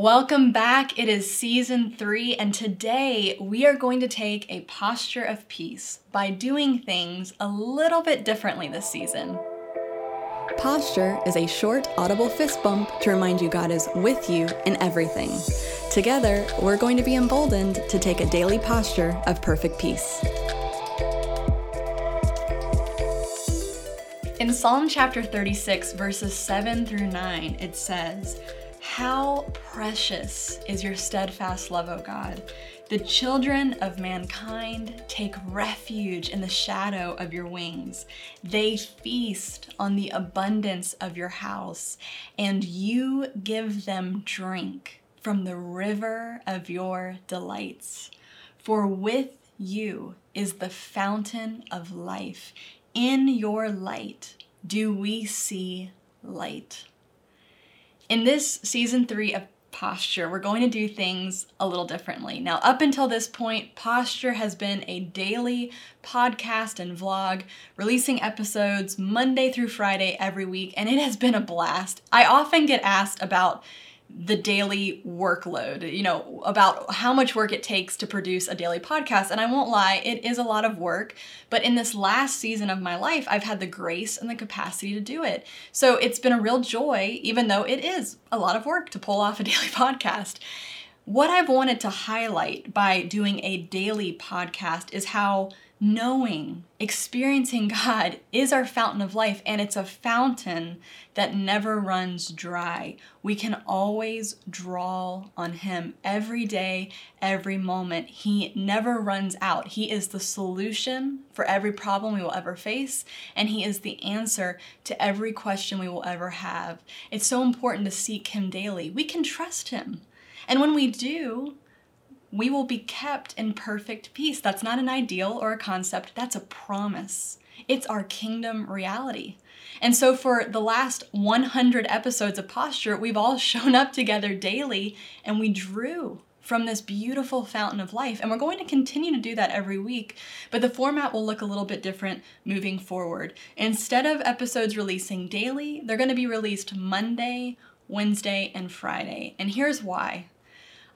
Welcome back. It is season three, and today we are going to take a posture of peace by doing things a little bit differently this season. Posture is a short, audible fist bump to remind you God is with you in everything. Together, we're going to be emboldened to take a daily posture of perfect peace. In Psalm chapter 36, verses 7 through 9, it says, how precious is your steadfast love, O God. The children of mankind take refuge in the shadow of your wings. They feast on the abundance of your house, and you give them drink from the river of your delights. For with you is the fountain of life. In your light do we see light. In this season three of posture, we're going to do things a little differently. Now, up until this point, posture has been a daily podcast and vlog, releasing episodes Monday through Friday every week, and it has been a blast. I often get asked about the daily workload, you know, about how much work it takes to produce a daily podcast. And I won't lie, it is a lot of work. But in this last season of my life, I've had the grace and the capacity to do it. So it's been a real joy, even though it is a lot of work to pull off a daily podcast. What I've wanted to highlight by doing a daily podcast is how knowing, experiencing God is our fountain of life, and it's a fountain that never runs dry. We can always draw on Him every day, every moment. He never runs out. He is the solution for every problem we will ever face, and He is the answer to every question we will ever have. It's so important to seek Him daily. We can trust Him. And when we do, we will be kept in perfect peace. That's not an ideal or a concept, that's a promise. It's our kingdom reality. And so, for the last 100 episodes of Posture, we've all shown up together daily and we drew from this beautiful fountain of life. And we're going to continue to do that every week, but the format will look a little bit different moving forward. Instead of episodes releasing daily, they're going to be released Monday, Wednesday, and Friday. And here's why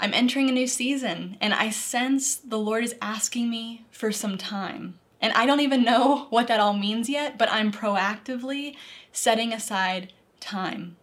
I'm entering a new season and I sense the Lord is asking me for some time. And I don't even know what that all means yet, but I'm proactively setting aside time.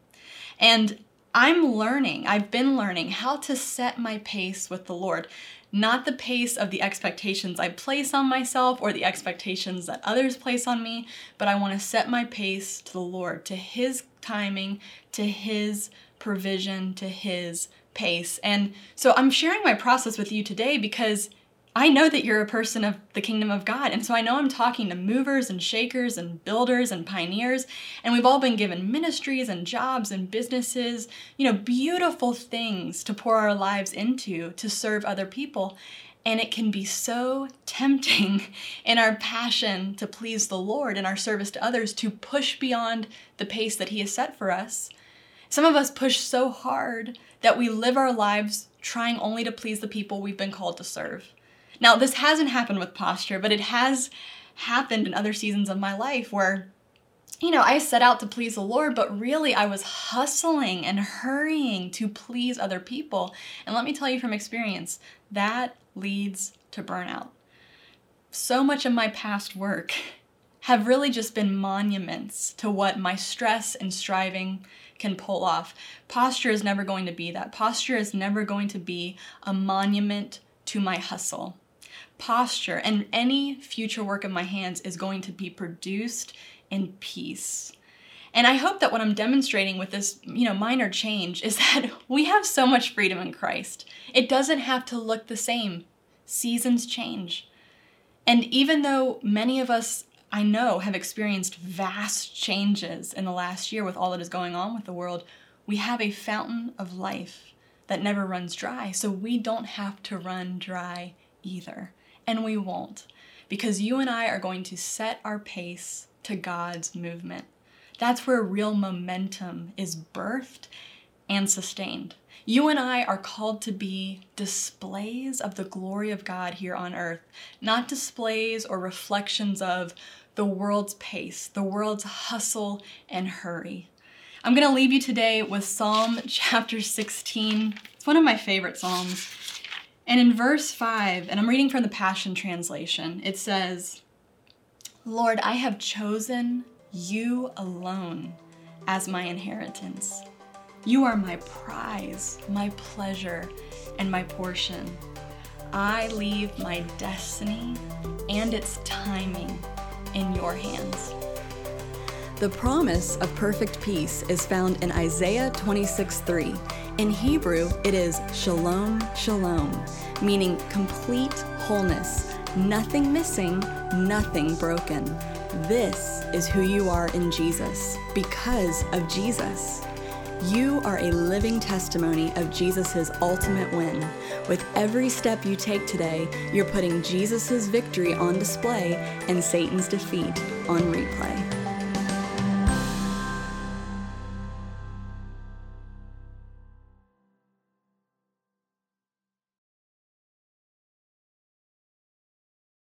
And I'm learning, I've been learning how to set my pace with the Lord. Not the pace of the expectations I place on myself or the expectations that others place on me, but I want to set my pace to the Lord, to His timing, to His provision, to His pace. And so I'm sharing my process with you today because I know that you're a person of the kingdom of God. And so I know I'm talking to movers and shakers and builders and pioneers. And we've all been given ministries and jobs and businesses, you know, beautiful things to pour our lives into to serve other people. And it can be so tempting in our passion to please the Lord and our service to others to push beyond the pace that He has set for us. Some of us push so hard that we live our lives trying only to please the people we've been called to serve. Now, this hasn't happened with posture, but it has happened in other seasons of my life where, you know, I set out to please the Lord, but really I was hustling and hurrying to please other people. And let me tell you from experience, that leads to burnout. So much of my past work have really just been monuments to what my stress and striving can pull off. Posture is never going to be that. Posture is never going to be a monument to my hustle. Posture and any future work of my hands is going to be produced in peace. And I hope that what I'm demonstrating with this, you know, minor change is that we have so much freedom in Christ. It doesn't have to look the same. Seasons change. And even though many of us I know have experienced vast changes in the last year with all that is going on with the world, we have a fountain of life that never runs dry. So we don't have to run dry either. And we won't, because you and I are going to set our pace to God's movement. That's where real momentum is birthed and sustained. You and I are called to be displays of the glory of God here on earth, not displays or reflections of the world's pace, the world's hustle and hurry. I'm going to leave you today with Psalm chapter 16. It's one of my favorite Psalms. And in verse 5, and I'm reading from the Passion Translation, it says, Lord, I have chosen you alone as my inheritance. You are my prize, my pleasure, and my portion. I leave my destiny and its timing in your hands. The promise of perfect peace is found in Isaiah 26 3. In Hebrew, it is shalom, shalom, meaning complete wholeness, nothing missing, nothing broken. This is who you are in Jesus because of Jesus. You are a living testimony of Jesus' ultimate win. With every step you take today, you're putting Jesus' victory on display and Satan's defeat on replay.